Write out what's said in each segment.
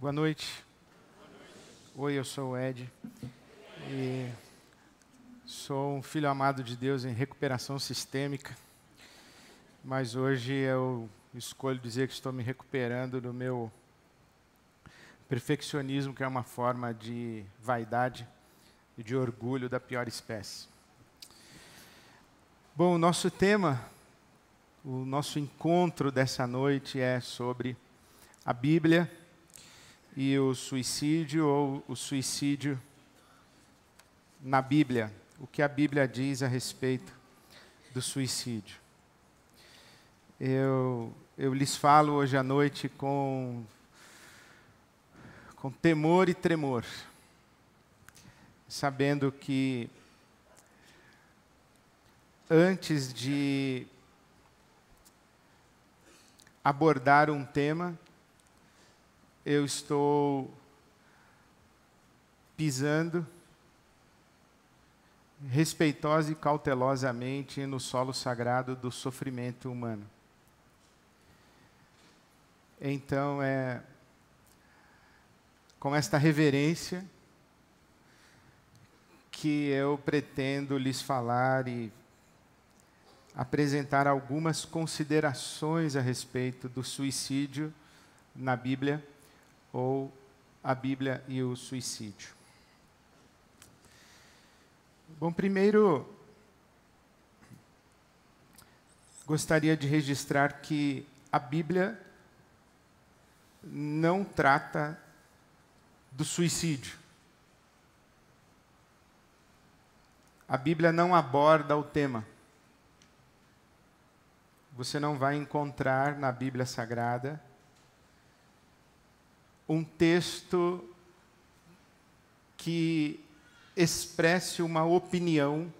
Boa noite. Oi, eu sou o Ed. E sou um filho amado de Deus em recuperação sistêmica. Mas hoje eu escolho dizer que estou me recuperando do meu perfeccionismo, que é uma forma de vaidade e de orgulho da pior espécie. Bom, o nosso tema, o nosso encontro dessa noite é sobre a Bíblia e o suicídio ou o suicídio na Bíblia. O que a Bíblia diz a respeito do suicídio. Eu, eu lhes falo hoje à noite com, com temor e tremor, sabendo que antes de abordar um tema, eu estou pisando respeitosa e cautelosamente no solo sagrado do sofrimento humano. Então, é com esta reverência que eu pretendo lhes falar e apresentar algumas considerações a respeito do suicídio na Bíblia ou a Bíblia e o suicídio. Bom, primeiro, gostaria de registrar que a Bíblia não trata do suicídio. A Bíblia não aborda o tema. Você não vai encontrar na Bíblia Sagrada um texto que expresse uma opinião,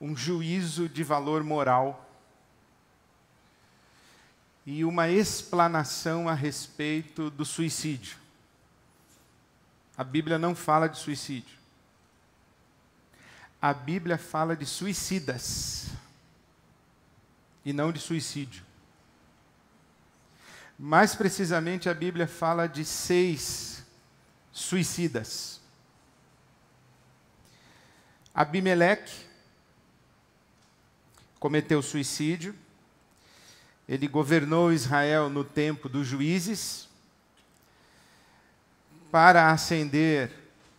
um juízo de valor moral e uma explanação a respeito do suicídio. A Bíblia não fala de suicídio. A Bíblia fala de suicidas e não de suicídio. Mais precisamente, a Bíblia fala de seis suicidas. Abimeleque cometeu suicídio. Ele governou Israel no tempo dos juízes. Para ascender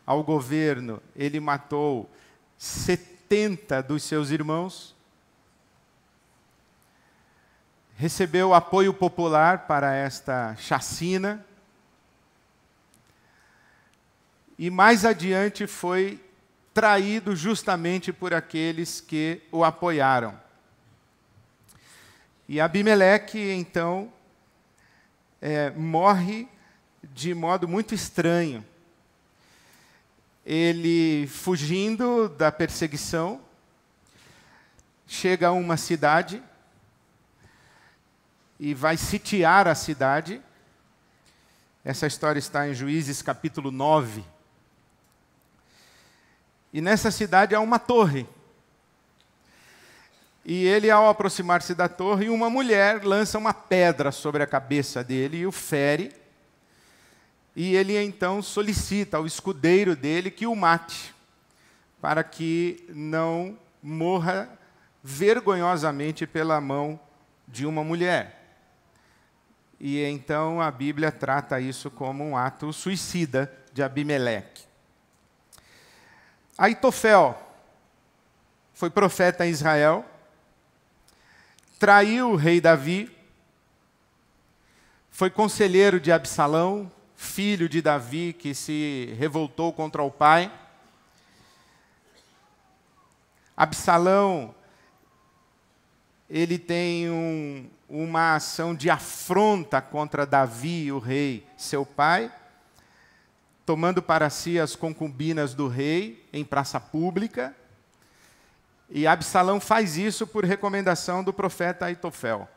ao governo, ele matou 70 dos seus irmãos recebeu apoio popular para esta chacina. E mais adiante foi traído justamente por aqueles que o apoiaram. E Abimeleque, então, é, morre de modo muito estranho. Ele, fugindo da perseguição, chega a uma cidade e vai sitiar a cidade. Essa história está em Juízes capítulo 9. E nessa cidade há uma torre. E ele, ao aproximar-se da torre, uma mulher lança uma pedra sobre a cabeça dele e o fere. E ele então solicita ao escudeiro dele que o mate, para que não morra vergonhosamente pela mão de uma mulher. E então a Bíblia trata isso como um ato suicida de Abimeleque. Aitofel foi profeta em Israel, traiu o rei Davi, foi conselheiro de Absalão, filho de Davi que se revoltou contra o pai. Absalão, ele tem um, uma ação de afronta contra Davi, o rei, seu pai, tomando para si as concubinas do rei em praça pública. E Absalão faz isso por recomendação do profeta Aitofel.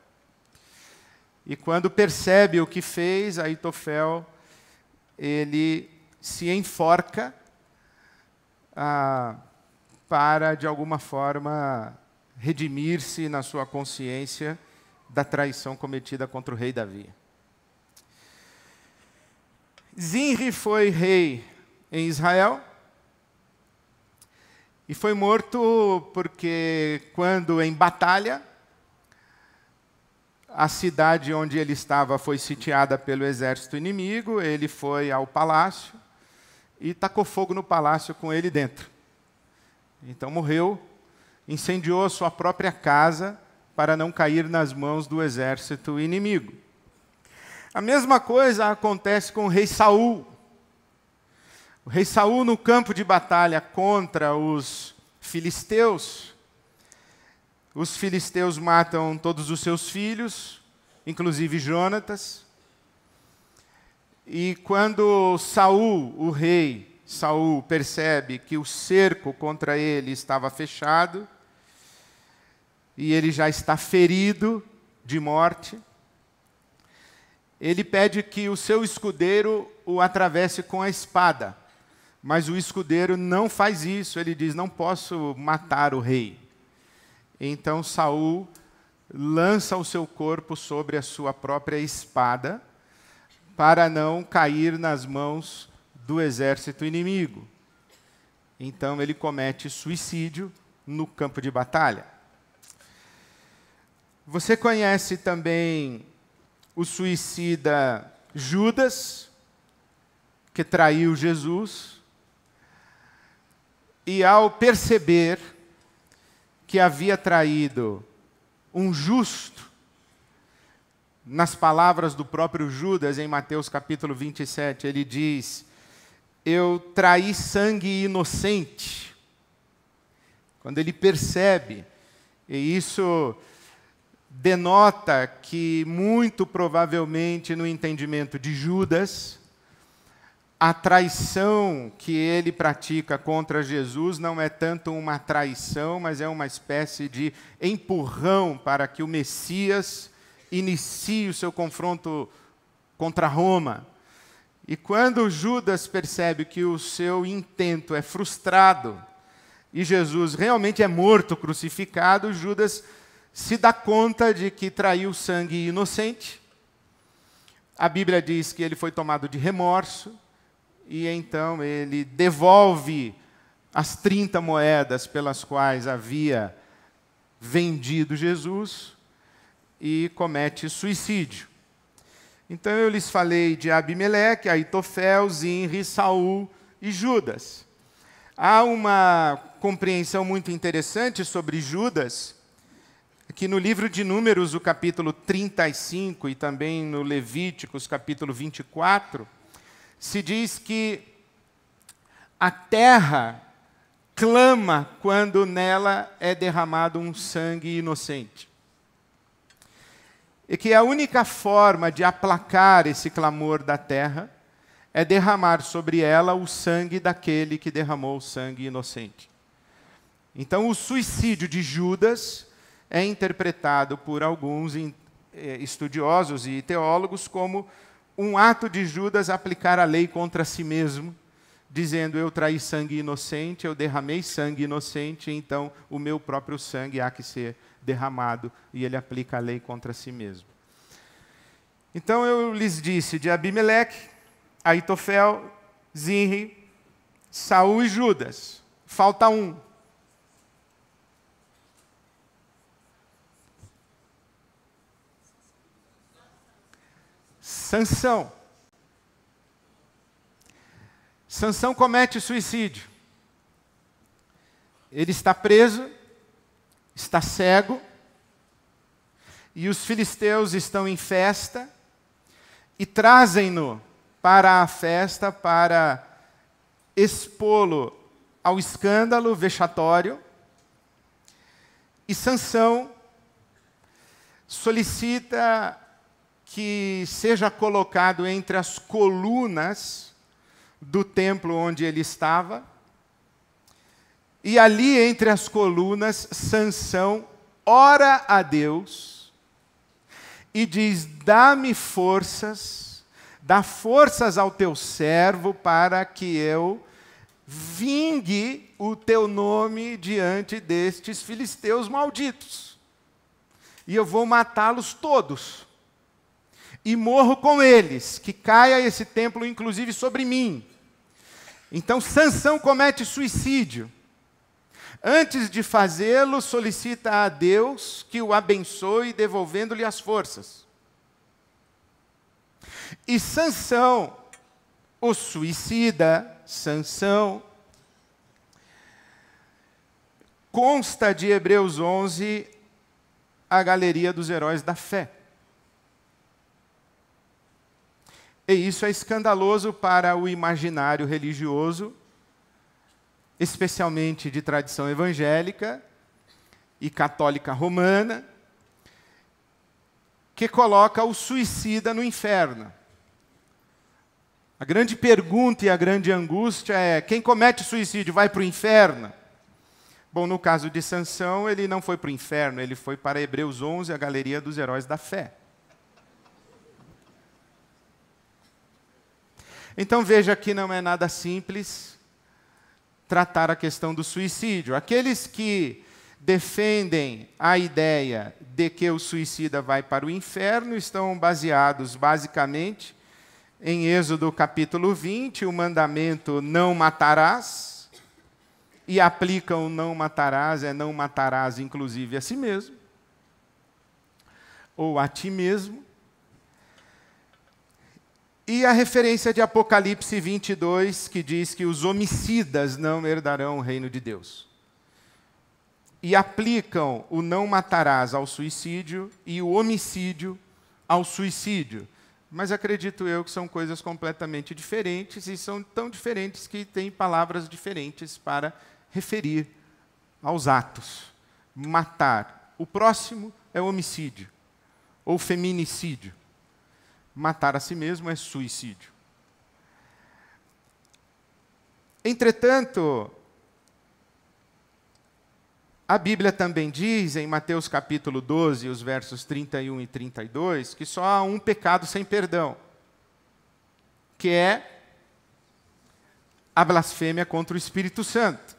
E quando percebe o que fez, Aitofel, ele se enforca ah, para, de alguma forma, redimir-se na sua consciência da traição cometida contra o rei Davi. Zinri foi rei em Israel e foi morto porque, quando em batalha, a cidade onde ele estava foi sitiada pelo exército inimigo, ele foi ao palácio e tacou fogo no palácio com ele dentro. Então morreu, incendiou sua própria casa para não cair nas mãos do exército inimigo. A mesma coisa acontece com o rei Saul. O rei Saul no campo de batalha contra os filisteus. Os filisteus matam todos os seus filhos, inclusive Jonatas. E quando Saul, o rei Saul, percebe que o cerco contra ele estava fechado e ele já está ferido de morte, ele pede que o seu escudeiro o atravesse com a espada. Mas o escudeiro não faz isso, ele diz: "Não posso matar o rei". Então Saul lança o seu corpo sobre a sua própria espada para não cair nas mãos do exército inimigo. Então ele comete suicídio no campo de batalha. Você conhece também o suicida Judas, que traiu Jesus, e ao perceber que havia traído um justo, nas palavras do próprio Judas, em Mateus capítulo 27, ele diz: Eu traí sangue inocente. Quando ele percebe, e isso denota que, muito provavelmente, no entendimento de Judas, a traição que ele pratica contra Jesus não é tanto uma traição, mas é uma espécie de empurrão para que o Messias inicie o seu confronto contra Roma. E quando Judas percebe que o seu intento é frustrado e Jesus realmente é morto, crucificado, Judas se dá conta de que traiu sangue inocente. A Bíblia diz que ele foi tomado de remorso e então ele devolve as 30 moedas pelas quais havia vendido Jesus e comete suicídio. Então eu lhes falei de Abimeleque, Aitofel, Zinri, Saul e Judas. Há uma compreensão muito interessante sobre Judas, que no livro de Números, o capítulo 35, e também no Levíticos, capítulo 24, se diz que a terra clama quando nela é derramado um sangue inocente e que a única forma de aplacar esse clamor da terra é derramar sobre ela o sangue daquele que derramou o sangue inocente. Então, o suicídio de Judas é interpretado por alguns eh, estudiosos e teólogos como um ato de Judas aplicar a lei contra si mesmo, dizendo: Eu traí sangue inocente, eu derramei sangue inocente, então o meu próprio sangue há que ser derramado e ele aplica a lei contra si mesmo. Então eu lhes disse de Abimeleque, Aitofel, Zinri, Saul e Judas. Falta um. Sansão. Sansão comete suicídio. Ele está preso, está cego, e os filisteus estão em festa e trazem-no para a festa para expô-lo ao escândalo vexatório. E Sansão solicita que seja colocado entre as colunas do templo onde ele estava. E ali entre as colunas, Sansão ora a Deus e diz: Dá-me forças, dá forças ao teu servo para que eu vingue o teu nome diante destes filisteus malditos. E eu vou matá-los todos. E morro com eles, que caia esse templo inclusive sobre mim. Então Sansão comete suicídio. Antes de fazê-lo, solicita a Deus que o abençoe, devolvendo-lhe as forças. E Sansão, o suicida, Sansão, consta de Hebreus 11 a galeria dos heróis da fé. E isso é escandaloso para o imaginário religioso, especialmente de tradição evangélica e católica romana, que coloca o suicida no inferno. A grande pergunta e a grande angústia é: quem comete suicídio vai para o inferno? Bom, no caso de Sansão, ele não foi para o inferno, ele foi para Hebreus 11, a galeria dos heróis da fé. Então veja que não é nada simples tratar a questão do suicídio. Aqueles que defendem a ideia de que o suicida vai para o inferno estão baseados basicamente em Êxodo capítulo 20, o mandamento não matarás, e aplicam não matarás, é não matarás inclusive a si mesmo, ou a ti mesmo. E a referência de Apocalipse 22, que diz que os homicidas não herdarão o reino de Deus. E aplicam o não matarás ao suicídio e o homicídio ao suicídio. Mas acredito eu que são coisas completamente diferentes e são tão diferentes que têm palavras diferentes para referir aos atos. Matar o próximo é homicídio ou feminicídio matar a si mesmo é suicídio. Entretanto, a Bíblia também diz, em Mateus capítulo 12, os versos 31 e 32, que só há um pecado sem perdão, que é a blasfêmia contra o Espírito Santo.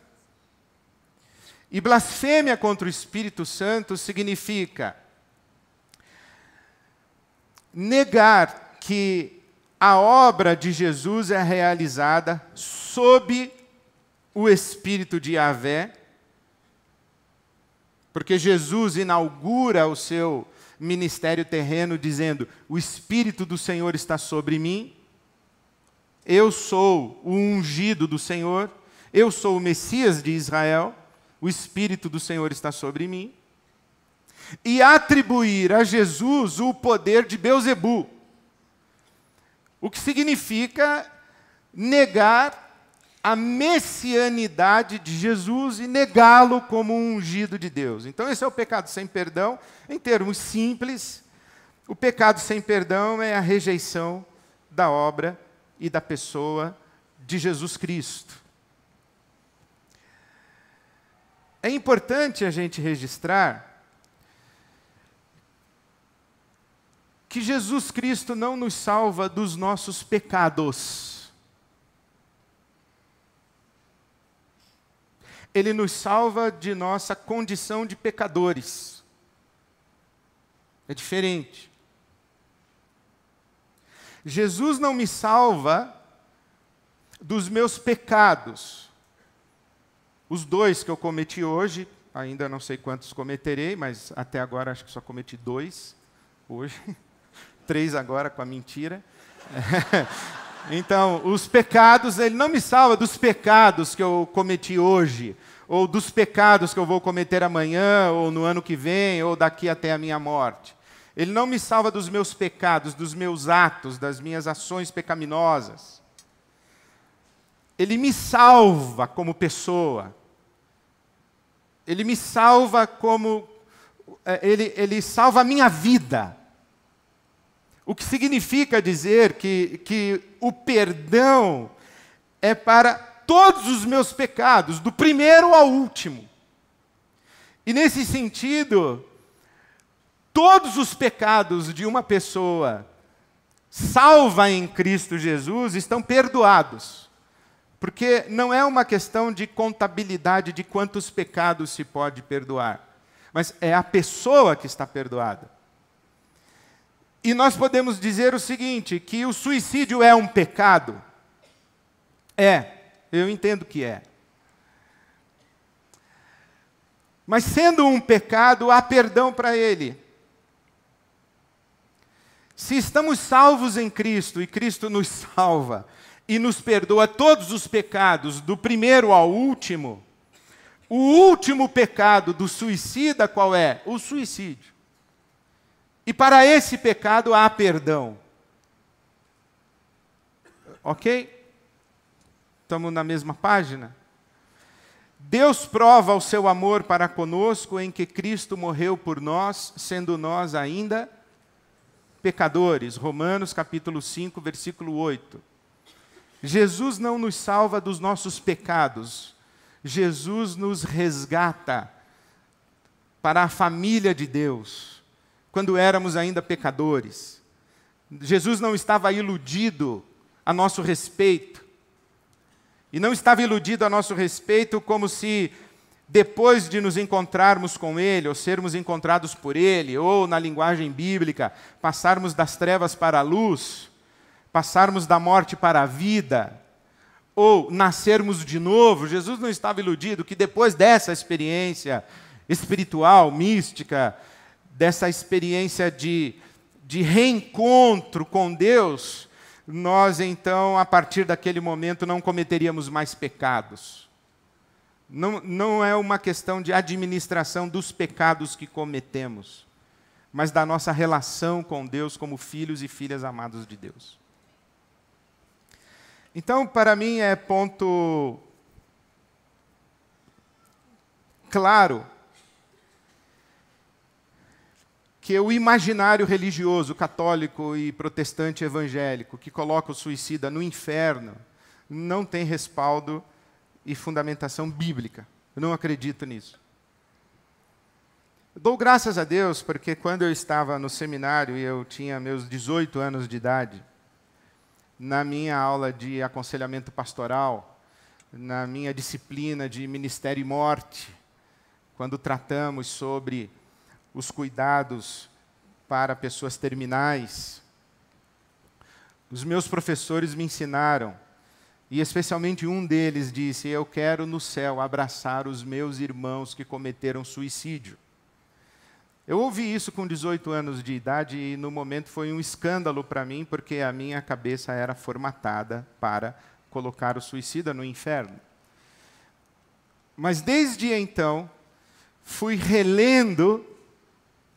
E blasfêmia contra o Espírito Santo significa negar que a obra de Jesus é realizada sob o Espírito de Yahvé, porque Jesus inaugura o seu ministério terreno dizendo: O Espírito do Senhor está sobre mim, eu sou o ungido do Senhor, eu sou o Messias de Israel, o Espírito do Senhor está sobre mim e atribuir a Jesus o poder de Beuzebu. O que significa negar a messianidade de Jesus e negá-lo como um ungido de Deus. Então, esse é o pecado sem perdão. Em termos simples, o pecado sem perdão é a rejeição da obra e da pessoa de Jesus Cristo. É importante a gente registrar que Jesus Cristo não nos salva dos nossos pecados. Ele nos salva de nossa condição de pecadores. É diferente. Jesus não me salva dos meus pecados. Os dois que eu cometi hoje, ainda não sei quantos cometerei, mas até agora acho que só cometi dois hoje. três agora com a mentira. então, os pecados, ele não me salva dos pecados que eu cometi hoje, ou dos pecados que eu vou cometer amanhã, ou no ano que vem, ou daqui até a minha morte. Ele não me salva dos meus pecados, dos meus atos, das minhas ações pecaminosas. Ele me salva como pessoa. Ele me salva como. Eh, ele, ele salva a minha vida. O que significa dizer que, que o perdão é para todos os meus pecados, do primeiro ao último. E nesse sentido, todos os pecados de uma pessoa salva em Cristo Jesus estão perdoados. Porque não é uma questão de contabilidade de quantos pecados se pode perdoar, mas é a pessoa que está perdoada. E nós podemos dizer o seguinte: que o suicídio é um pecado. É, eu entendo que é. Mas sendo um pecado, há perdão para ele. Se estamos salvos em Cristo e Cristo nos salva e nos perdoa todos os pecados, do primeiro ao último, o último pecado do suicida qual é? O suicídio. E para esse pecado há perdão. Ok? Estamos na mesma página? Deus prova o seu amor para conosco em que Cristo morreu por nós, sendo nós ainda pecadores. Romanos capítulo 5, versículo 8. Jesus não nos salva dos nossos pecados, Jesus nos resgata para a família de Deus, quando éramos ainda pecadores. Jesus não estava iludido a nosso respeito, e não estava iludido a nosso respeito como se depois de nos encontrarmos com Ele, ou sermos encontrados por Ele, ou na linguagem bíblica, passarmos das trevas para a luz, passarmos da morte para a vida, ou nascermos de novo, Jesus não estava iludido que depois dessa experiência espiritual, mística, dessa experiência de, de reencontro com Deus, nós então, a partir daquele momento, não cometeríamos mais pecados. Não, não é uma questão de administração dos pecados que cometemos, mas da nossa relação com Deus como filhos e filhas amados de Deus. Então, para mim, é ponto claro que o imaginário religioso católico e protestante evangélico que coloca o suicida no inferno não tem respaldo e fundamentação bíblica. Eu não acredito nisso. dou graças a Deus porque quando eu estava no seminário e eu tinha meus 18 anos de idade, na minha aula de aconselhamento pastoral, na minha disciplina de ministério e morte, quando tratamos sobre os cuidados para pessoas terminais. Os meus professores me ensinaram, e especialmente um deles disse: Eu quero no céu abraçar os meus irmãos que cometeram suicídio. Eu ouvi isso com 18 anos de idade e no momento foi um escândalo para mim, porque a minha cabeça era formatada para colocar o suicida no inferno. Mas desde então, fui relendo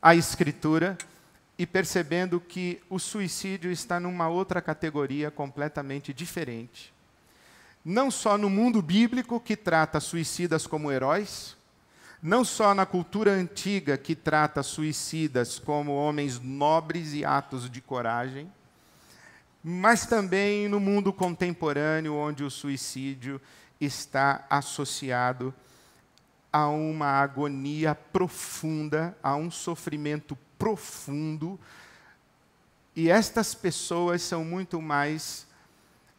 a Escritura e percebendo que o suicídio está numa outra categoria completamente diferente. Não só no mundo bíblico, que trata suicidas como heróis, não só na cultura antiga, que trata suicidas como homens nobres e atos de coragem, mas também no mundo contemporâneo, onde o suicídio está associado a uma agonia profunda, a um sofrimento profundo. E estas pessoas são muito mais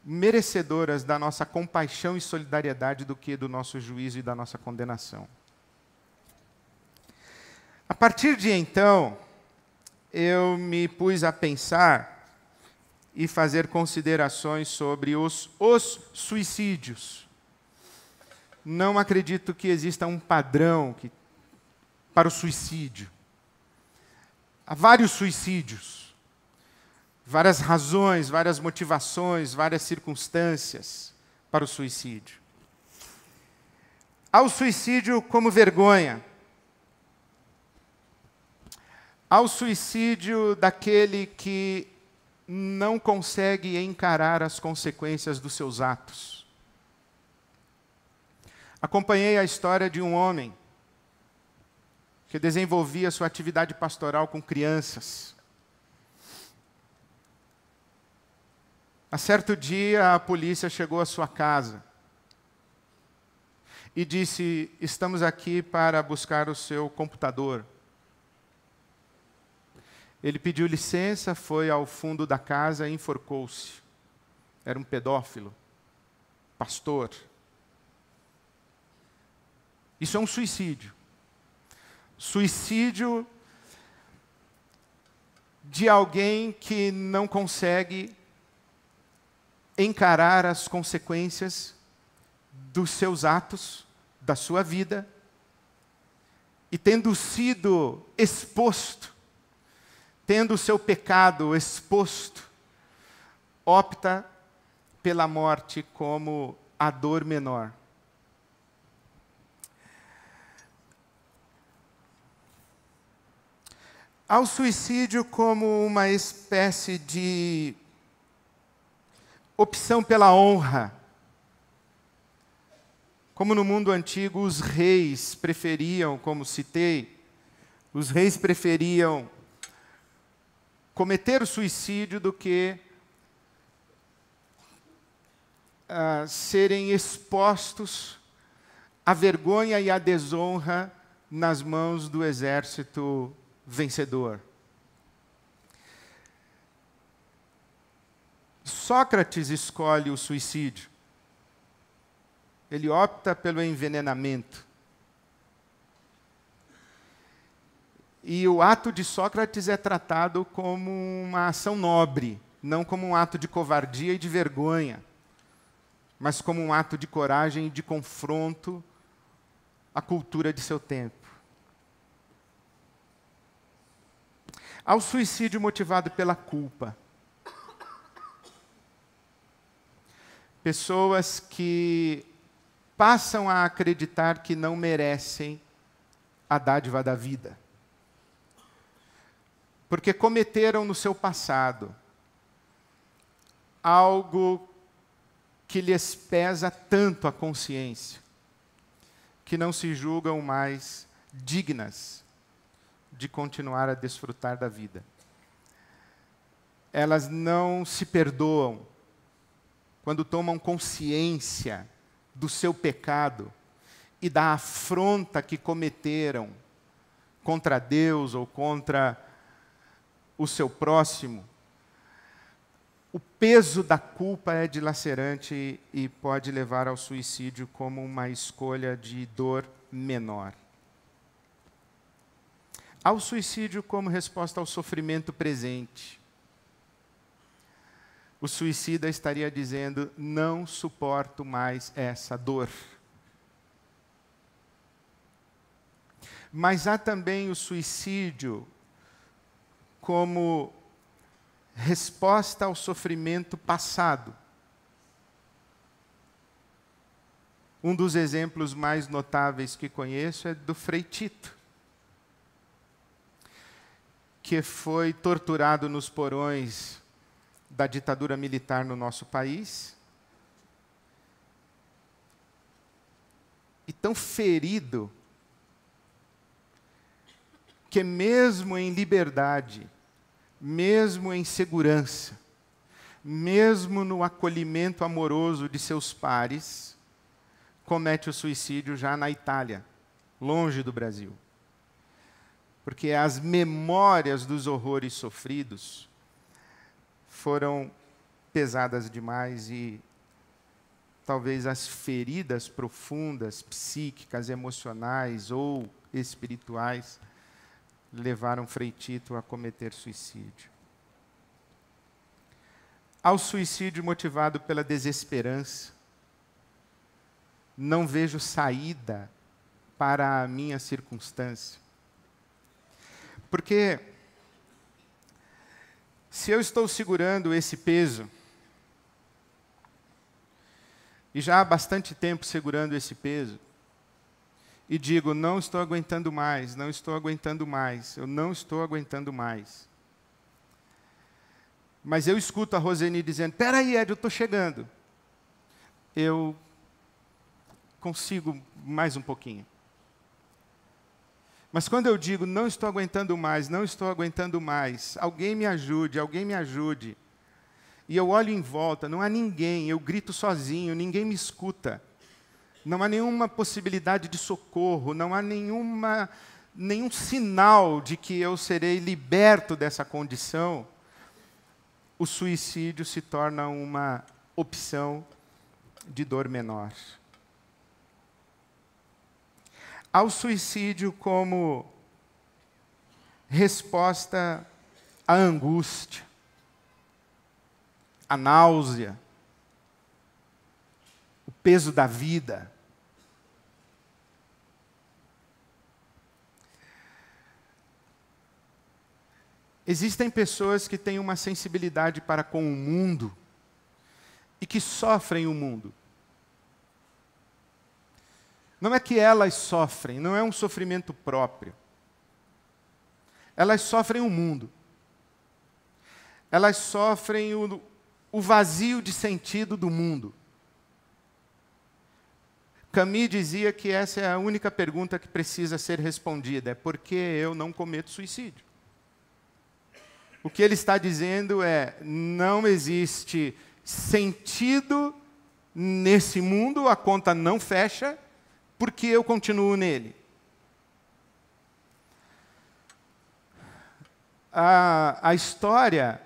merecedoras da nossa compaixão e solidariedade do que do nosso juízo e da nossa condenação. A partir de então, eu me pus a pensar e fazer considerações sobre os, os suicídios. Não acredito que exista um padrão que, para o suicídio. Há vários suicídios, várias razões, várias motivações, várias circunstâncias para o suicídio. Há o suicídio como vergonha ao suicídio daquele que não consegue encarar as consequências dos seus atos. Acompanhei a história de um homem que desenvolvia sua atividade pastoral com crianças. A certo dia, a polícia chegou à sua casa e disse: Estamos aqui para buscar o seu computador. Ele pediu licença, foi ao fundo da casa e enforcou-se. Era um pedófilo, pastor. Isso é um suicídio. Suicídio de alguém que não consegue encarar as consequências dos seus atos, da sua vida, e tendo sido exposto, tendo o seu pecado exposto, opta pela morte como a dor menor. Ao suicídio como uma espécie de opção pela honra. Como no mundo antigo os reis preferiam, como citei, os reis preferiam cometer o suicídio do que uh, serem expostos à vergonha e à desonra nas mãos do exército vencedor. Sócrates escolhe o suicídio. Ele opta pelo envenenamento. E o ato de Sócrates é tratado como uma ação nobre, não como um ato de covardia e de vergonha, mas como um ato de coragem e de confronto à cultura de seu tempo. Ao suicídio motivado pela culpa. Pessoas que passam a acreditar que não merecem a dádiva da vida. Porque cometeram no seu passado algo que lhes pesa tanto a consciência, que não se julgam mais dignas de continuar a desfrutar da vida. Elas não se perdoam quando tomam consciência do seu pecado e da afronta que cometeram contra Deus ou contra o seu próximo. O peso da culpa é dilacerante e pode levar ao suicídio como uma escolha de dor menor ao suicídio como resposta ao sofrimento presente. O suicida estaria dizendo: não suporto mais essa dor. Mas há também o suicídio como resposta ao sofrimento passado. Um dos exemplos mais notáveis que conheço é do Frei Tito que foi torturado nos porões da ditadura militar no nosso país. E tão ferido que, mesmo em liberdade, mesmo em segurança, mesmo no acolhimento amoroso de seus pares, comete o suicídio já na Itália, longe do Brasil porque as memórias dos horrores sofridos foram pesadas demais e talvez as feridas profundas, psíquicas, emocionais ou espirituais levaram Frei Tito a cometer suicídio. Ao suicídio motivado pela desesperança, não vejo saída para a minha circunstância. Porque se eu estou segurando esse peso, e já há bastante tempo segurando esse peso, e digo, não estou aguentando mais, não estou aguentando mais, eu não estou aguentando mais. Mas eu escuto a Roseni dizendo: Peraí, Ed, eu estou chegando. Eu consigo mais um pouquinho. Mas quando eu digo, não estou aguentando mais, não estou aguentando mais, alguém me ajude, alguém me ajude. E eu olho em volta, não há ninguém, eu grito sozinho, ninguém me escuta. Não há nenhuma possibilidade de socorro, não há nenhuma, nenhum sinal de que eu serei liberto dessa condição. O suicídio se torna uma opção de dor menor ao suicídio como resposta a angústia, a náusea, o peso da vida. Existem pessoas que têm uma sensibilidade para com o mundo e que sofrem o mundo. Não é que elas sofrem, não é um sofrimento próprio. Elas sofrem o mundo. Elas sofrem o, o vazio de sentido do mundo. Camus dizia que essa é a única pergunta que precisa ser respondida: é por que eu não cometo suicídio? O que ele está dizendo é: não existe sentido nesse mundo, a conta não fecha, porque eu continuo nele. A, a história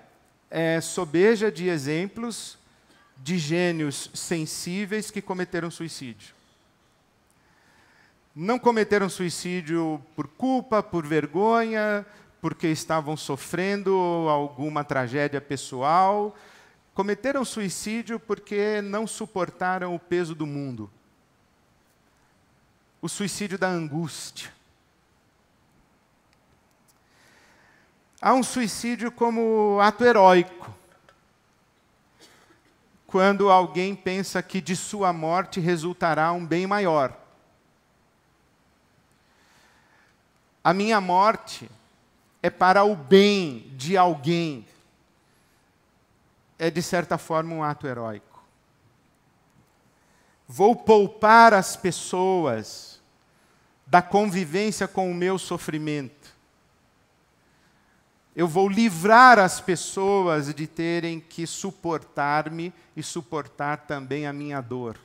é sobeja de exemplos de gênios sensíveis que cometeram suicídio. Não cometeram suicídio por culpa, por vergonha, porque estavam sofrendo alguma tragédia pessoal. Cometeram suicídio porque não suportaram o peso do mundo. O suicídio da angústia. Há um suicídio como ato heróico. Quando alguém pensa que de sua morte resultará um bem maior. A minha morte é para o bem de alguém. É, de certa forma, um ato heróico. Vou poupar as pessoas da convivência com o meu sofrimento eu vou livrar as pessoas de terem que suportar-me e suportar também a minha dor.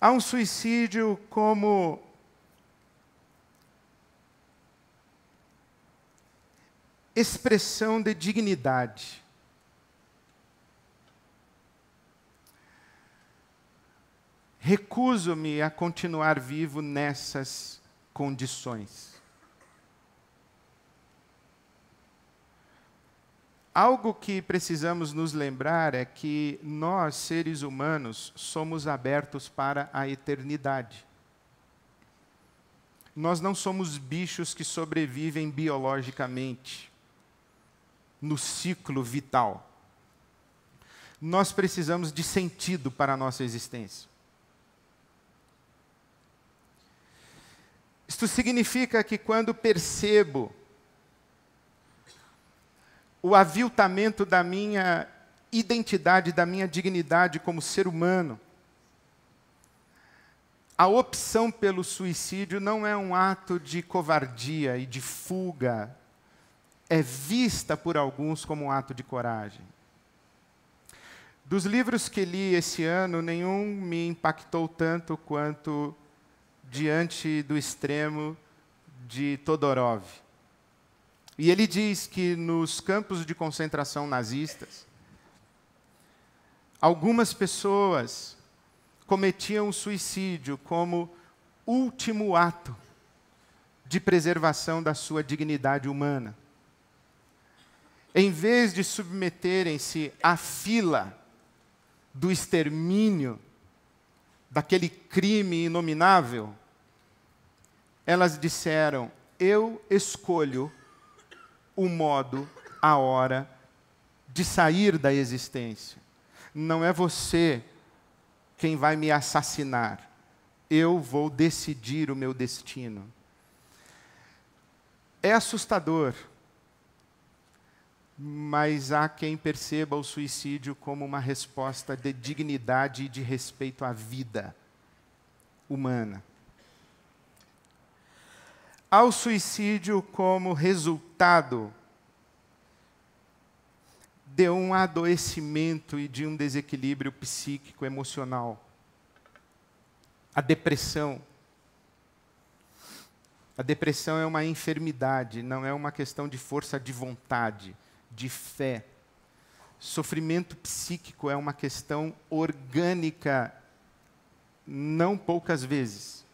Há um suicídio como expressão de dignidade. Recuso-me a continuar vivo nessas condições. Algo que precisamos nos lembrar é que nós, seres humanos, somos abertos para a eternidade. Nós não somos bichos que sobrevivem biologicamente, no ciclo vital. Nós precisamos de sentido para a nossa existência. Isto significa que quando percebo o aviltamento da minha identidade, da minha dignidade como ser humano, a opção pelo suicídio não é um ato de covardia e de fuga, é vista por alguns como um ato de coragem. Dos livros que li esse ano, nenhum me impactou tanto quanto diante do extremo de Todorov. E ele diz que nos campos de concentração nazistas, algumas pessoas cometiam o suicídio como último ato de preservação da sua dignidade humana. Em vez de submeterem-se à fila do extermínio daquele crime inominável, elas disseram: Eu escolho o modo, a hora de sair da existência. Não é você quem vai me assassinar. Eu vou decidir o meu destino. É assustador, mas há quem perceba o suicídio como uma resposta de dignidade e de respeito à vida humana ao suicídio como resultado de um adoecimento e de um desequilíbrio psíquico emocional. A depressão. A depressão é uma enfermidade, não é uma questão de força de vontade, de fé. Sofrimento psíquico é uma questão orgânica, não poucas vezes.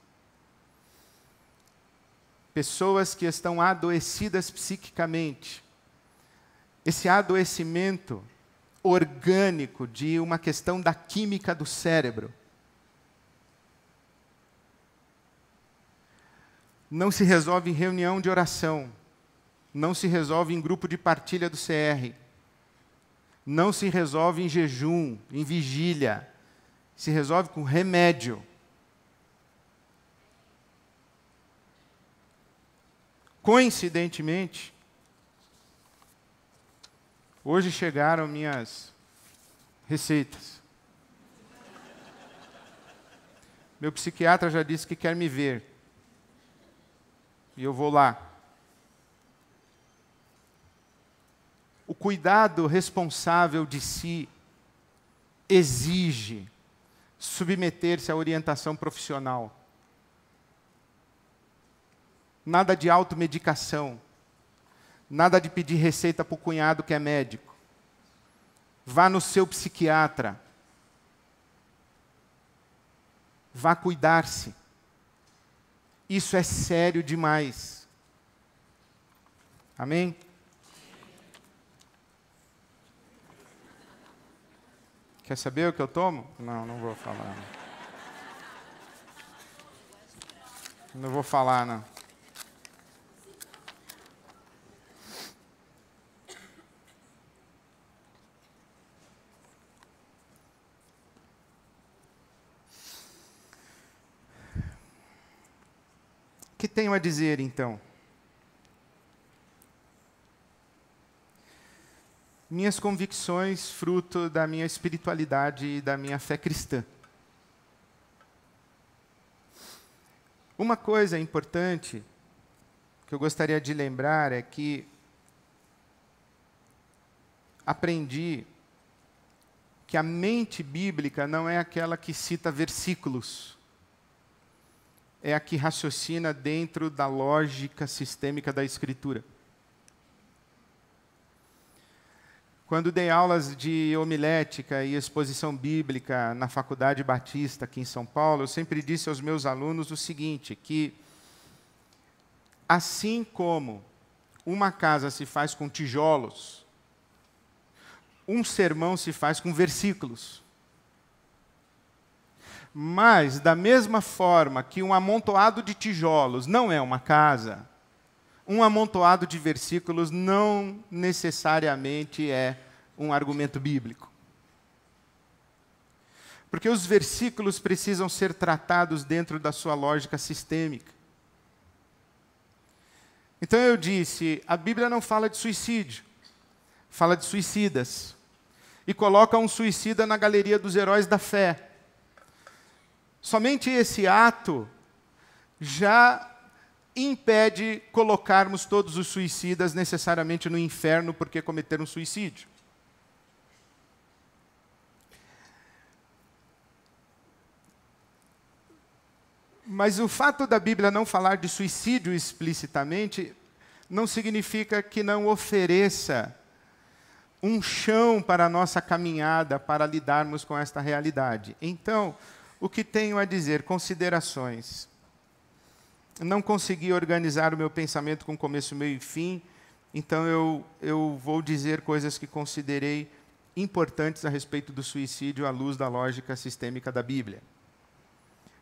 pessoas que estão adoecidas psiquicamente. Esse adoecimento orgânico de uma questão da química do cérebro. Não se resolve em reunião de oração, não se resolve em grupo de partilha do CR, não se resolve em jejum, em vigília, se resolve com remédio. Coincidentemente, hoje chegaram minhas receitas. Meu psiquiatra já disse que quer me ver. E eu vou lá. O cuidado responsável de si exige submeter-se à orientação profissional. Nada de automedicação. Nada de pedir receita para o cunhado que é médico. Vá no seu psiquiatra. Vá cuidar-se. Isso é sério demais. Amém? Quer saber o que eu tomo? Não, não vou falar. Não, não vou falar, não. que tenho a dizer então? Minhas convicções, fruto da minha espiritualidade e da minha fé cristã. Uma coisa importante que eu gostaria de lembrar é que aprendi que a mente bíblica não é aquela que cita versículos é a que raciocina dentro da lógica sistêmica da Escritura. Quando dei aulas de homilética e exposição bíblica na Faculdade Batista, aqui em São Paulo, eu sempre disse aos meus alunos o seguinte: que assim como uma casa se faz com tijolos, um sermão se faz com versículos. Mas, da mesma forma que um amontoado de tijolos não é uma casa, um amontoado de versículos não necessariamente é um argumento bíblico. Porque os versículos precisam ser tratados dentro da sua lógica sistêmica. Então eu disse: a Bíblia não fala de suicídio, fala de suicidas. E coloca um suicida na galeria dos heróis da fé. Somente esse ato já impede colocarmos todos os suicidas necessariamente no inferno porque cometeram suicídio. Mas o fato da Bíblia não falar de suicídio explicitamente não significa que não ofereça um chão para a nossa caminhada para lidarmos com esta realidade. Então, o que tenho a dizer? Considerações. Não consegui organizar o meu pensamento com começo, meio e fim, então eu, eu vou dizer coisas que considerei importantes a respeito do suicídio à luz da lógica sistêmica da Bíblia.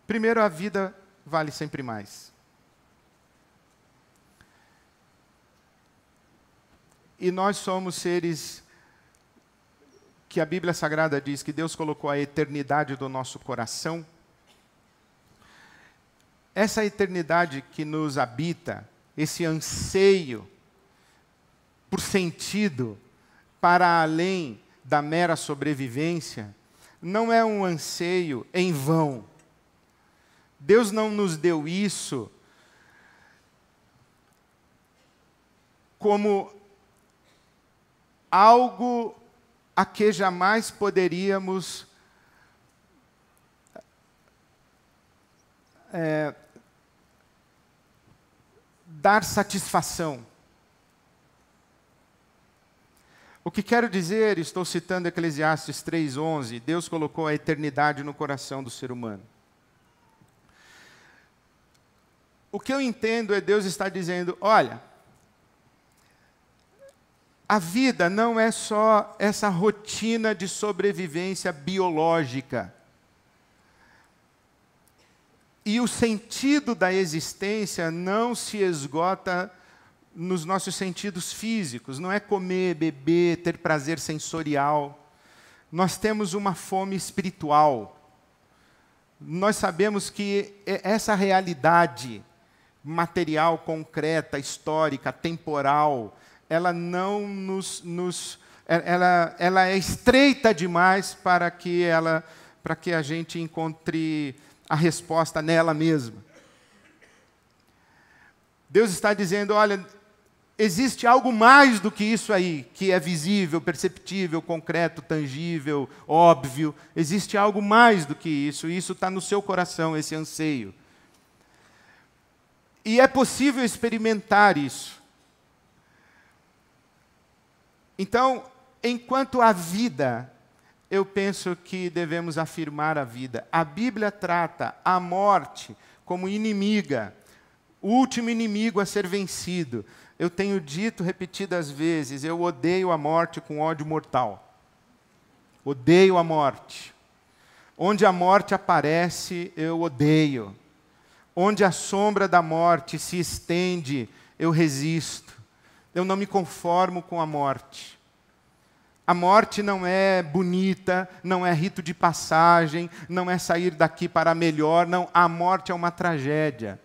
Primeiro, a vida vale sempre mais. E nós somos seres que a Bíblia Sagrada diz que Deus colocou a eternidade do nosso coração. Essa eternidade que nos habita, esse anseio por sentido para além da mera sobrevivência, não é um anseio em vão. Deus não nos deu isso como algo a que jamais poderíamos é, dar satisfação. O que quero dizer, estou citando Eclesiastes 3:11, Deus colocou a eternidade no coração do ser humano. o que eu entendo é Deus está dizendo: olha, a vida não é só essa rotina de sobrevivência biológica. E o sentido da existência não se esgota nos nossos sentidos físicos, não é comer, beber, ter prazer sensorial. Nós temos uma fome espiritual. Nós sabemos que essa realidade material, concreta, histórica, temporal, ela não nos, nos é, ela, ela é estreita demais para que ela para que a gente encontre a resposta nela mesma. Deus está dizendo, olha, existe algo mais do que isso aí, que é visível, perceptível, concreto, tangível, óbvio. Existe algo mais do que isso, e isso está no seu coração, esse anseio. E é possível experimentar isso. Então, enquanto a vida, eu penso que devemos afirmar a vida. A Bíblia trata a morte como inimiga, o último inimigo a ser vencido. Eu tenho dito repetidas vezes: eu odeio a morte com ódio mortal. Odeio a morte. Onde a morte aparece, eu odeio. Onde a sombra da morte se estende, eu resisto. Eu não me conformo com a morte. A morte não é bonita, não é rito de passagem, não é sair daqui para melhor, não. A morte é uma tragédia.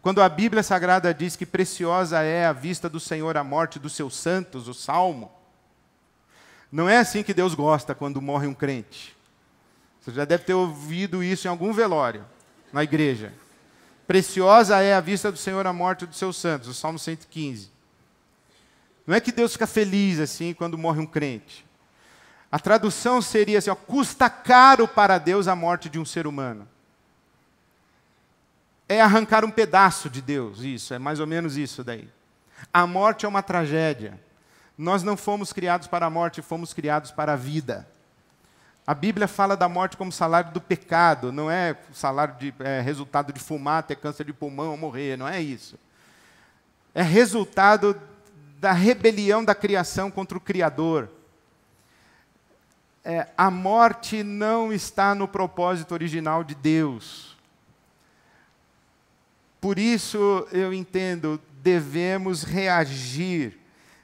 Quando a Bíblia Sagrada diz que preciosa é a vista do Senhor a morte dos seus santos, o salmo, não é assim que Deus gosta quando morre um crente. Você já deve ter ouvido isso em algum velório na igreja. Preciosa é a vista do Senhor a morte dos seus santos, o Salmo 115. Não é que Deus fica feliz assim quando morre um crente. A tradução seria assim: ó, custa caro para Deus a morte de um ser humano. É arrancar um pedaço de Deus, isso, é mais ou menos isso daí. A morte é uma tragédia. Nós não fomos criados para a morte, fomos criados para a vida. A Bíblia fala da morte como salário do pecado, não é salário de é, resultado de fumar, ter câncer de pulmão morrer, não é isso. É resultado da rebelião da criação contra o Criador. É, a morte não está no propósito original de Deus. Por isso eu entendo, devemos reagir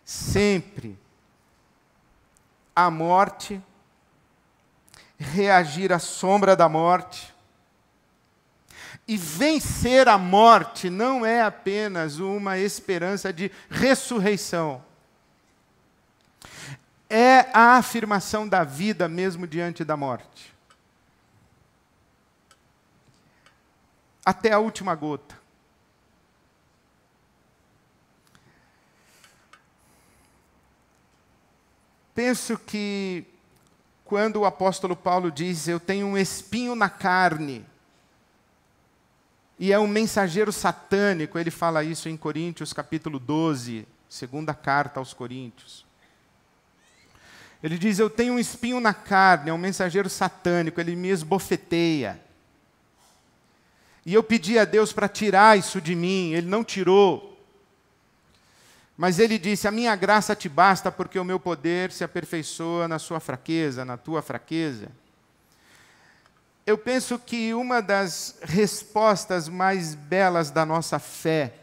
sempre à morte reagir à sombra da morte. E vencer a morte não é apenas uma esperança de ressurreição. É a afirmação da vida mesmo diante da morte. Até a última gota. Penso que quando o apóstolo Paulo diz: Eu tenho um espinho na carne, e é um mensageiro satânico, ele fala isso em Coríntios capítulo 12, segunda carta aos Coríntios. Ele diz: Eu tenho um espinho na carne, é um mensageiro satânico, ele me esbofeteia. E eu pedi a Deus para tirar isso de mim, ele não tirou. Mas ele disse: A minha graça te basta, porque o meu poder se aperfeiçoa na sua fraqueza, na tua fraqueza. Eu penso que uma das respostas mais belas da nossa fé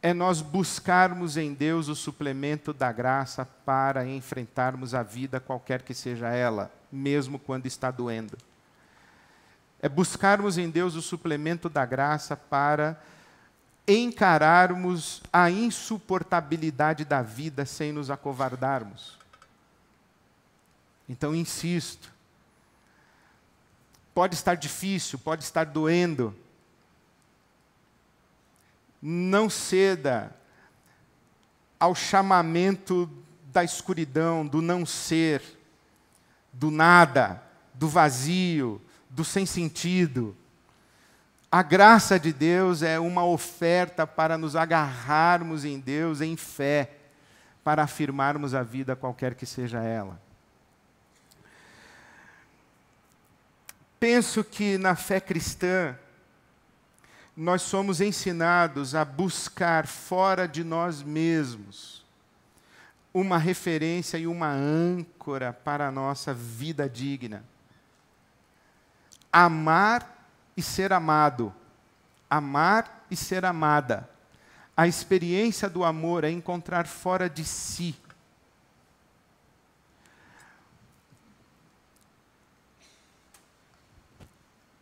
é nós buscarmos em Deus o suplemento da graça para enfrentarmos a vida, qualquer que seja ela, mesmo quando está doendo. É buscarmos em Deus o suplemento da graça para encararmos a insuportabilidade da vida sem nos acovardarmos. Então, insisto. Pode estar difícil, pode estar doendo. Não ceda ao chamamento da escuridão, do não ser, do nada, do vazio, do sem sentido. A graça de Deus é uma oferta para nos agarrarmos em Deus em fé, para afirmarmos a vida qualquer que seja ela. Penso que na fé cristã nós somos ensinados a buscar fora de nós mesmos uma referência e uma âncora para a nossa vida digna. Amar e ser amado. Amar e ser amada. A experiência do amor é encontrar fora de si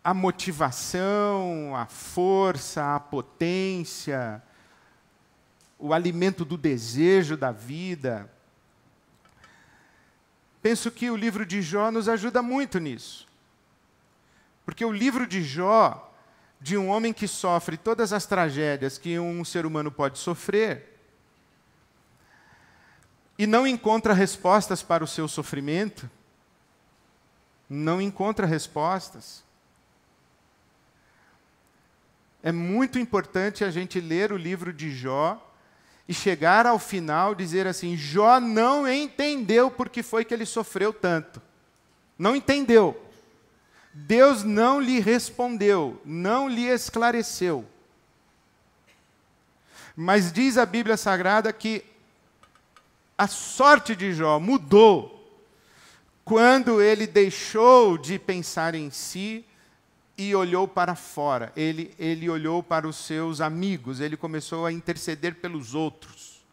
a motivação, a força, a potência, o alimento do desejo da vida. Penso que o livro de Jó nos ajuda muito nisso. Porque o livro de Jó, de um homem que sofre todas as tragédias que um ser humano pode sofrer, e não encontra respostas para o seu sofrimento, não encontra respostas. É muito importante a gente ler o livro de Jó e chegar ao final e dizer assim: Jó não entendeu por que foi que ele sofreu tanto. Não entendeu. Deus não lhe respondeu, não lhe esclareceu. Mas diz a Bíblia Sagrada que a sorte de Jó mudou quando ele deixou de pensar em si e olhou para fora. Ele, ele olhou para os seus amigos, ele começou a interceder pelos outros.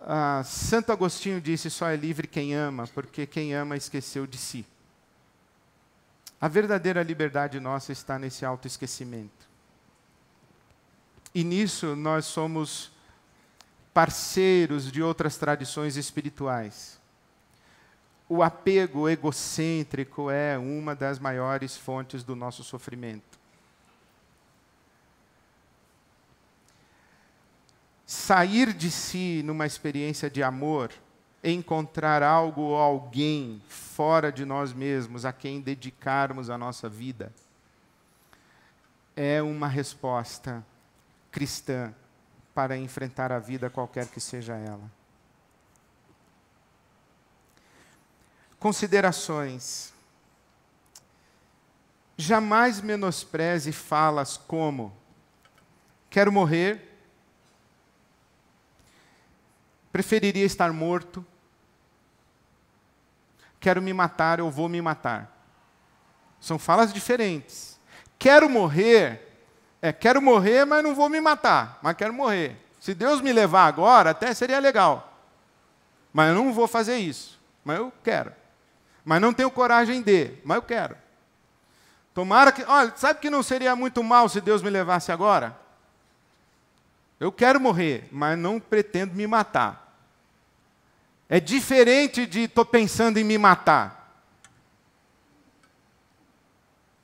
Ah, Santo Agostinho disse: só é livre quem ama, porque quem ama esqueceu de si. A verdadeira liberdade nossa está nesse autoesquecimento. E nisso nós somos parceiros de outras tradições espirituais o apego egocêntrico é uma das maiores fontes do nosso sofrimento. Sair de si numa experiência de amor, encontrar algo ou alguém fora de nós mesmos a quem dedicarmos a nossa vida, é uma resposta cristã para enfrentar a vida qualquer que seja ela. Considerações. Jamais menospreze falas como: quero morrer, preferiria estar morto, quero me matar, eu vou me matar. São falas diferentes. Quero morrer, é quero morrer, mas não vou me matar, mas quero morrer. Se Deus me levar agora, até seria legal. Mas eu não vou fazer isso, mas eu quero mas não tenho coragem de, mas eu quero. Tomara que. Olha, sabe que não seria muito mal se Deus me levasse agora? Eu quero morrer, mas não pretendo me matar. É diferente de estou pensando em me matar.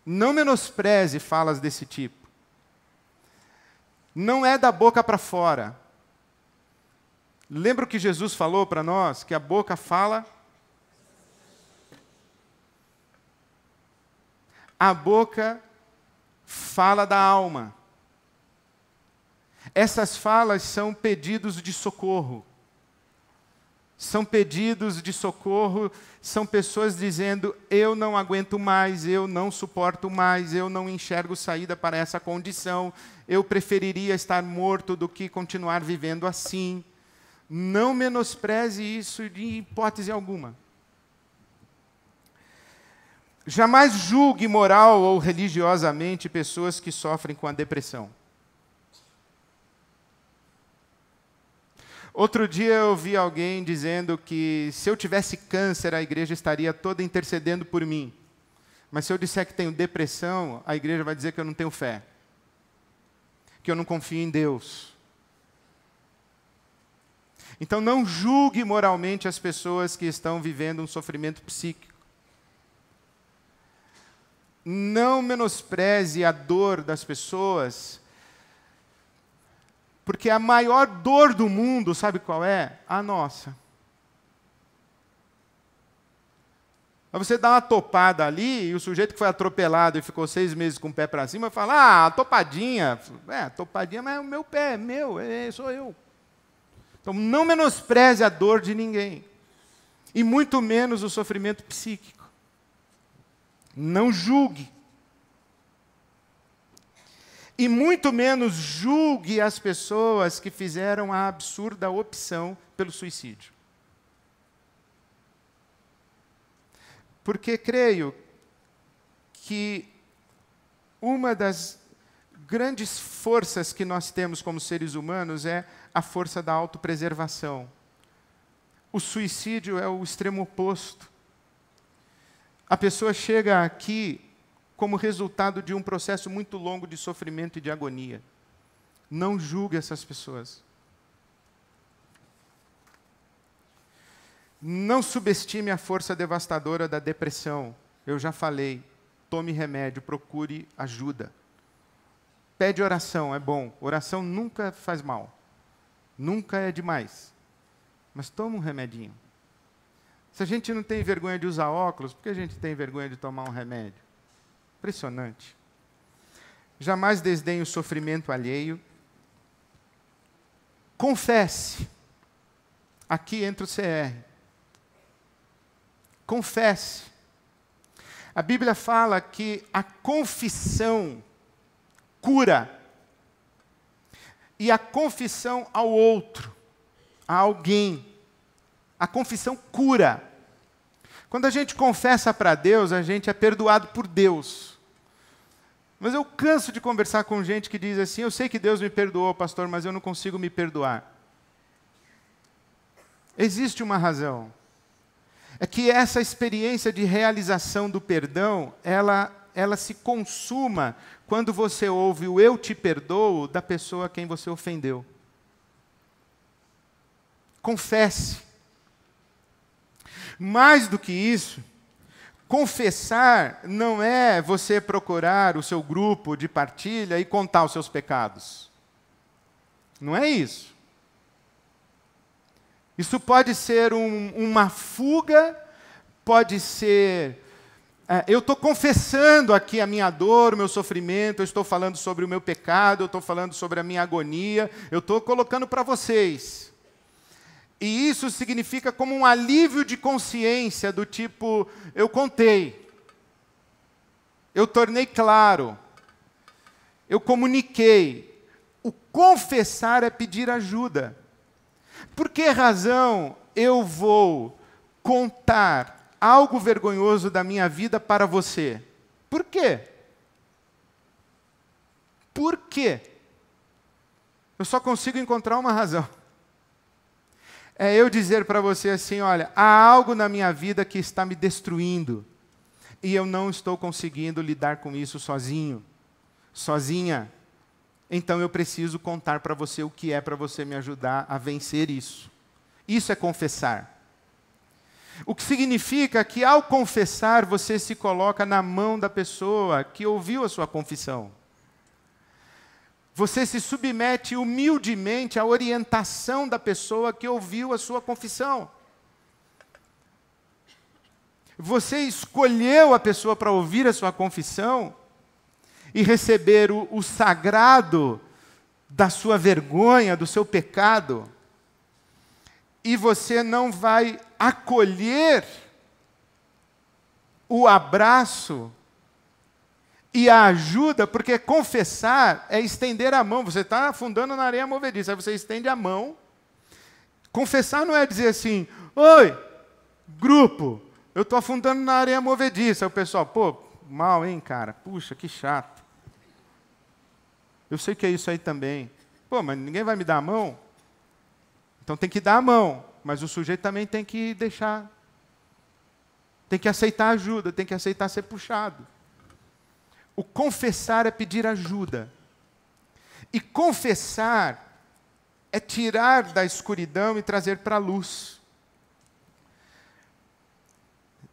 Não menospreze falas desse tipo. Não é da boca para fora. Lembra o que Jesus falou para nós? Que a boca fala A boca fala da alma. Essas falas são pedidos de socorro. São pedidos de socorro, são pessoas dizendo: eu não aguento mais, eu não suporto mais, eu não enxergo saída para essa condição, eu preferiria estar morto do que continuar vivendo assim. Não menospreze isso de hipótese alguma. Jamais julgue moral ou religiosamente pessoas que sofrem com a depressão. Outro dia eu vi alguém dizendo que se eu tivesse câncer, a igreja estaria toda intercedendo por mim. Mas se eu disser que tenho depressão, a igreja vai dizer que eu não tenho fé, que eu não confio em Deus. Então não julgue moralmente as pessoas que estão vivendo um sofrimento psíquico não menospreze a dor das pessoas, porque a maior dor do mundo, sabe qual é? A nossa. Você dá uma topada ali e o sujeito que foi atropelado e ficou seis meses com o pé para cima fala: Ah, topadinha. É, topadinha, mas é o meu pé, é meu, é, sou eu. Então não menospreze a dor de ninguém. E muito menos o sofrimento psíquico. Não julgue. E muito menos julgue as pessoas que fizeram a absurda opção pelo suicídio. Porque creio que uma das grandes forças que nós temos como seres humanos é a força da autopreservação. O suicídio é o extremo oposto. A pessoa chega aqui como resultado de um processo muito longo de sofrimento e de agonia. Não julgue essas pessoas. Não subestime a força devastadora da depressão. Eu já falei. Tome remédio, procure ajuda. Pede oração, é bom. Oração nunca faz mal. Nunca é demais. Mas toma um remedinho. Se a gente não tem vergonha de usar óculos, por que a gente tem vergonha de tomar um remédio? Impressionante. Jamais desdenhe o sofrimento alheio. Confesse. Aqui entra o CR. Confesse. A Bíblia fala que a confissão cura. E a confissão ao outro, a alguém. A confissão cura. Quando a gente confessa para Deus, a gente é perdoado por Deus. Mas eu canso de conversar com gente que diz assim: Eu sei que Deus me perdoou, pastor, mas eu não consigo me perdoar. Existe uma razão. É que essa experiência de realização do perdão, ela, ela se consuma quando você ouve o eu te perdoo da pessoa a quem você ofendeu. Confesse. Mais do que isso, confessar não é você procurar o seu grupo de partilha e contar os seus pecados. Não é isso. Isso pode ser um, uma fuga, pode ser. É, eu estou confessando aqui a minha dor, o meu sofrimento, eu estou falando sobre o meu pecado, eu estou falando sobre a minha agonia, eu estou colocando para vocês. E isso significa como um alívio de consciência, do tipo, eu contei, eu tornei claro, eu comuniquei. O confessar é pedir ajuda. Por que razão eu vou contar algo vergonhoso da minha vida para você? Por quê? Por quê? Eu só consigo encontrar uma razão é eu dizer para você assim: olha, há algo na minha vida que está me destruindo e eu não estou conseguindo lidar com isso sozinho, sozinha. Então eu preciso contar para você o que é para você me ajudar a vencer isso. Isso é confessar. O que significa que ao confessar você se coloca na mão da pessoa que ouviu a sua confissão. Você se submete humildemente à orientação da pessoa que ouviu a sua confissão. Você escolheu a pessoa para ouvir a sua confissão e receber o, o sagrado da sua vergonha, do seu pecado, e você não vai acolher o abraço e a ajuda, porque confessar é estender a mão. Você está afundando na areia movediça, aí você estende a mão. Confessar não é dizer assim, oi, grupo, eu estou afundando na areia movediça. Aí o pessoal, pô, mal, hein, cara? Puxa, que chato. Eu sei que é isso aí também. Pô, mas ninguém vai me dar a mão? Então tem que dar a mão, mas o sujeito também tem que deixar. Tem que aceitar ajuda, tem que aceitar ser puxado. O confessar é pedir ajuda. E confessar é tirar da escuridão e trazer para a luz.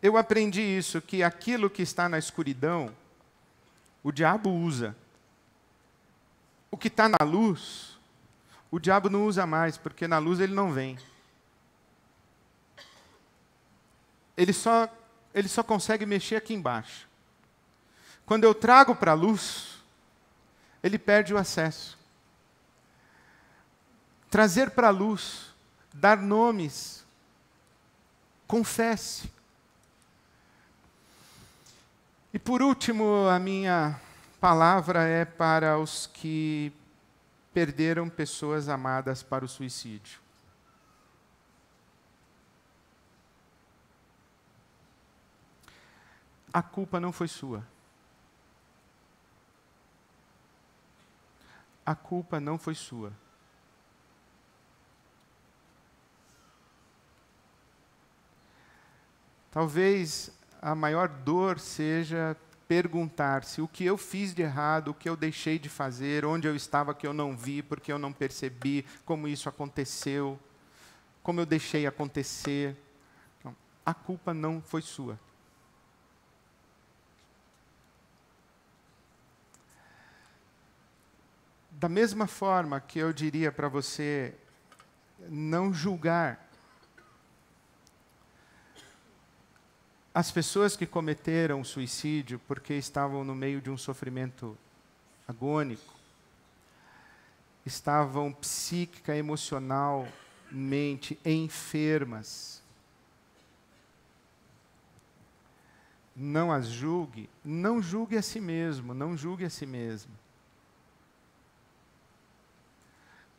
Eu aprendi isso, que aquilo que está na escuridão, o diabo usa. O que está na luz, o diabo não usa mais, porque na luz ele não vem. Ele só, ele só consegue mexer aqui embaixo. Quando eu trago para a luz, ele perde o acesso. Trazer para a luz, dar nomes, confesse. E por último, a minha palavra é para os que perderam pessoas amadas para o suicídio. A culpa não foi sua. A culpa não foi sua. Talvez a maior dor seja perguntar-se o que eu fiz de errado, o que eu deixei de fazer, onde eu estava que eu não vi, porque eu não percebi, como isso aconteceu, como eu deixei acontecer. Não, a culpa não foi sua. Da mesma forma que eu diria para você não julgar As pessoas que cometeram suicídio porque estavam no meio de um sofrimento agônico, estavam psíquica, emocionalmente enfermas. Não as julgue, não julgue a si mesmo, não julgue a si mesmo.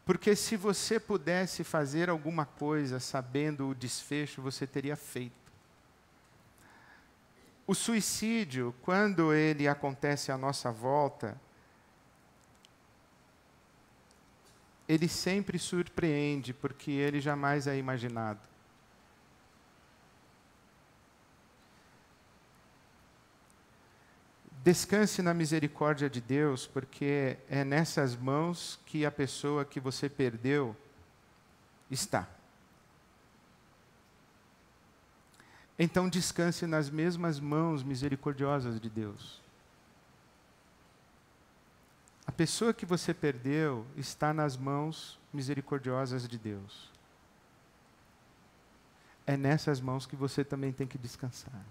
Porque se você pudesse fazer alguma coisa sabendo o desfecho, você teria feito. O suicídio, quando ele acontece à nossa volta, ele sempre surpreende, porque ele jamais é imaginado. Descanse na misericórdia de Deus, porque é nessas mãos que a pessoa que você perdeu está. Então descanse nas mesmas mãos misericordiosas de Deus. A pessoa que você perdeu está nas mãos misericordiosas de Deus. É nessas mãos que você também tem que descansar.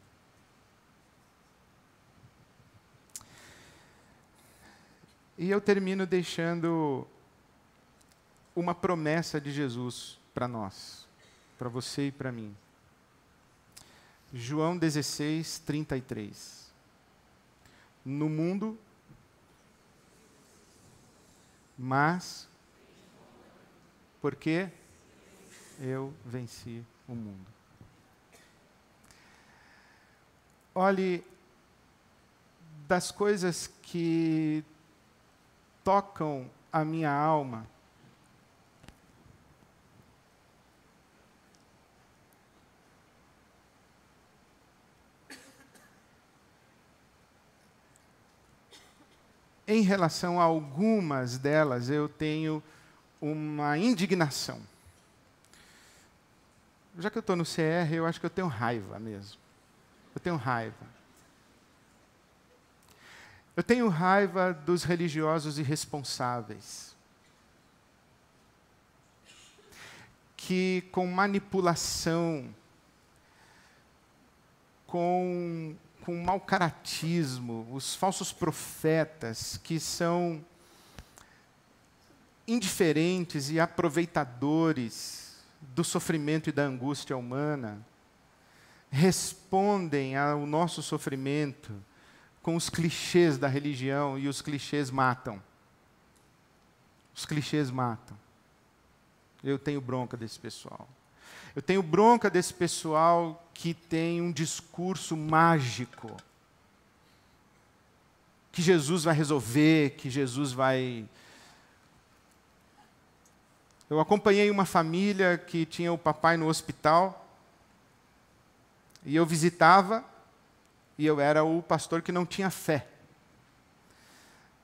E eu termino deixando uma promessa de Jesus para nós, para você e para mim. João 16, 33. No mundo, mas porque eu venci o mundo. Olhe, das coisas que tocam a minha alma, em relação a algumas delas, eu tenho uma indignação. Já que eu estou no CR, eu acho que eu tenho raiva mesmo. Eu tenho raiva. Eu tenho raiva dos religiosos irresponsáveis. Que com manipulação, com com mau caratismo, os falsos profetas que são indiferentes e aproveitadores do sofrimento e da angústia humana, respondem ao nosso sofrimento com os clichês da religião e os clichês matam. Os clichês matam. Eu tenho bronca desse pessoal. Eu tenho bronca desse pessoal que tem um discurso mágico. Que Jesus vai resolver, que Jesus vai. Eu acompanhei uma família que tinha o papai no hospital. E eu visitava, e eu era o pastor que não tinha fé.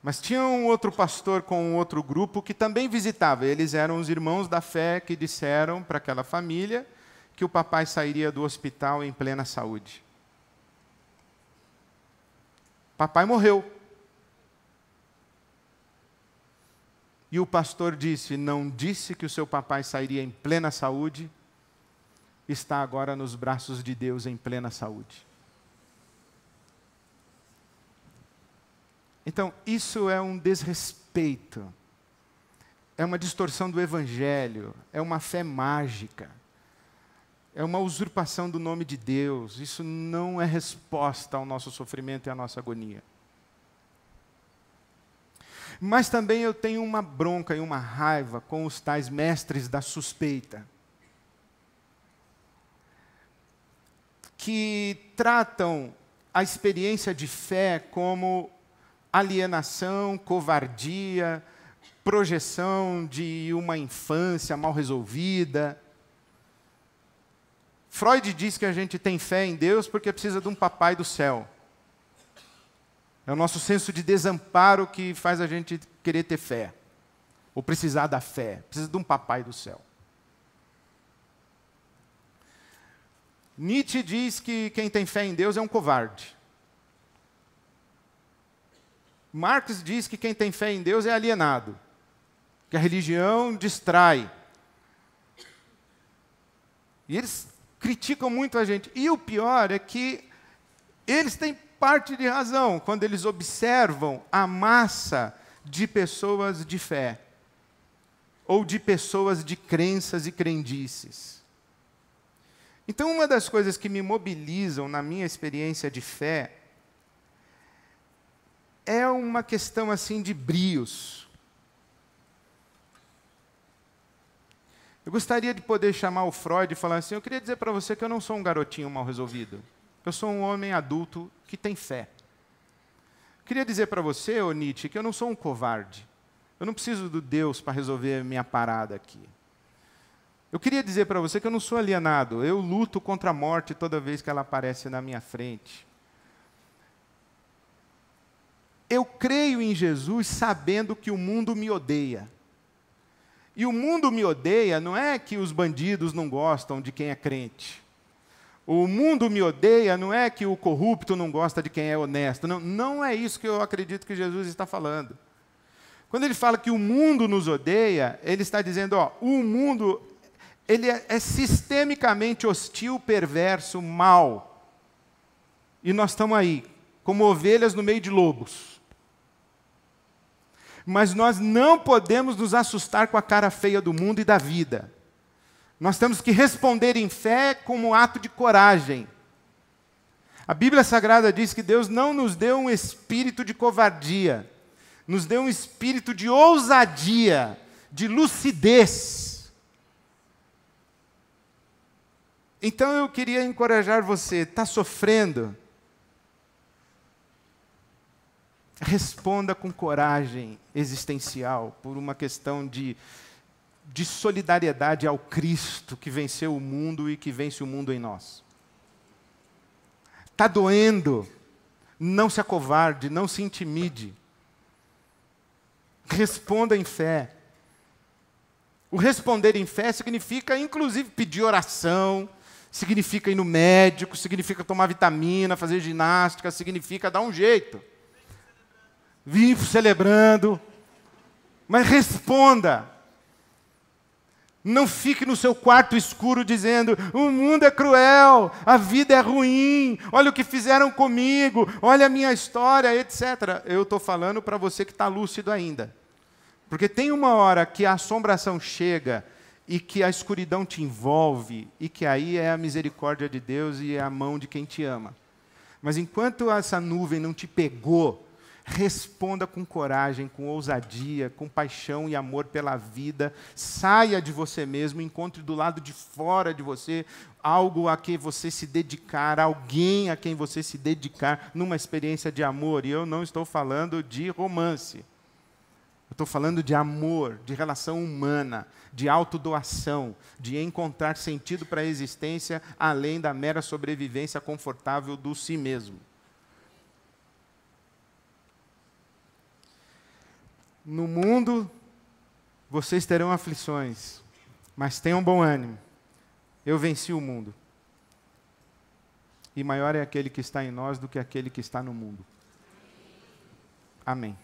Mas tinha um outro pastor com um outro grupo que também visitava. Eles eram os irmãos da fé que disseram para aquela família que o papai sairia do hospital em plena saúde. Papai morreu. E o pastor disse: Não disse que o seu papai sairia em plena saúde, está agora nos braços de Deus em plena saúde. Então, isso é um desrespeito, é uma distorção do Evangelho, é uma fé mágica, é uma usurpação do nome de Deus. Isso não é resposta ao nosso sofrimento e à nossa agonia. Mas também eu tenho uma bronca e uma raiva com os tais mestres da suspeita. Que tratam a experiência de fé como alienação, covardia, projeção de uma infância mal resolvida. Freud diz que a gente tem fé em Deus porque precisa de um papai do céu. É o nosso senso de desamparo que faz a gente querer ter fé, ou precisar da fé, precisa de um papai do céu. Nietzsche diz que quem tem fé em Deus é um covarde. Marx diz que quem tem fé em Deus é alienado, que a religião distrai. E eles criticam muito a gente. E o pior é que eles têm parte de razão quando eles observam a massa de pessoas de fé ou de pessoas de crenças e crendices. Então, uma das coisas que me mobilizam na minha experiência de fé é uma questão assim de brios. Eu gostaria de poder chamar o Freud e falar assim: eu queria dizer para você que eu não sou um garotinho mal resolvido. Eu sou um homem adulto que tem fé. Queria dizer para você, ô Nietzsche, que eu não sou um covarde. Eu não preciso do Deus para resolver minha parada aqui. Eu queria dizer para você que eu não sou alienado. Eu luto contra a morte toda vez que ela aparece na minha frente. Eu creio em Jesus sabendo que o mundo me odeia. E o mundo me odeia não é que os bandidos não gostam de quem é crente. O mundo me odeia, não é que o corrupto não gosta de quem é honesto. Não, não é isso que eu acredito que Jesus está falando. Quando ele fala que o mundo nos odeia, ele está dizendo, ó, o mundo ele é, é sistemicamente hostil, perverso, mal. E nós estamos aí, como ovelhas no meio de lobos. Mas nós não podemos nos assustar com a cara feia do mundo e da vida. Nós temos que responder em fé como um ato de coragem. A Bíblia Sagrada diz que Deus não nos deu um espírito de covardia, nos deu um espírito de ousadia, de lucidez. Então eu queria encorajar você, está sofrendo? Responda com coragem existencial por uma questão de de solidariedade ao Cristo que venceu o mundo e que vence o mundo em nós. Está doendo. Não se acovarde, não se intimide. Responda em fé. O responder em fé significa, inclusive, pedir oração, significa ir no médico, significa tomar vitamina, fazer ginástica, significa dar um jeito. Vivo celebrando. Mas responda. Não fique no seu quarto escuro dizendo: o mundo é cruel, a vida é ruim, olha o que fizeram comigo, olha a minha história, etc. Eu estou falando para você que está lúcido ainda. Porque tem uma hora que a assombração chega e que a escuridão te envolve, e que aí é a misericórdia de Deus e é a mão de quem te ama. Mas enquanto essa nuvem não te pegou, Responda com coragem, com ousadia, com paixão e amor pela vida. Saia de você mesmo, encontre do lado de fora de você algo a quem você se dedicar, alguém a quem você se dedicar numa experiência de amor. E eu não estou falando de romance. Estou falando de amor, de relação humana, de autodoação, de encontrar sentido para a existência além da mera sobrevivência confortável do si mesmo. No mundo vocês terão aflições, mas tenham bom ânimo. Eu venci o mundo. E maior é aquele que está em nós do que aquele que está no mundo. Amém.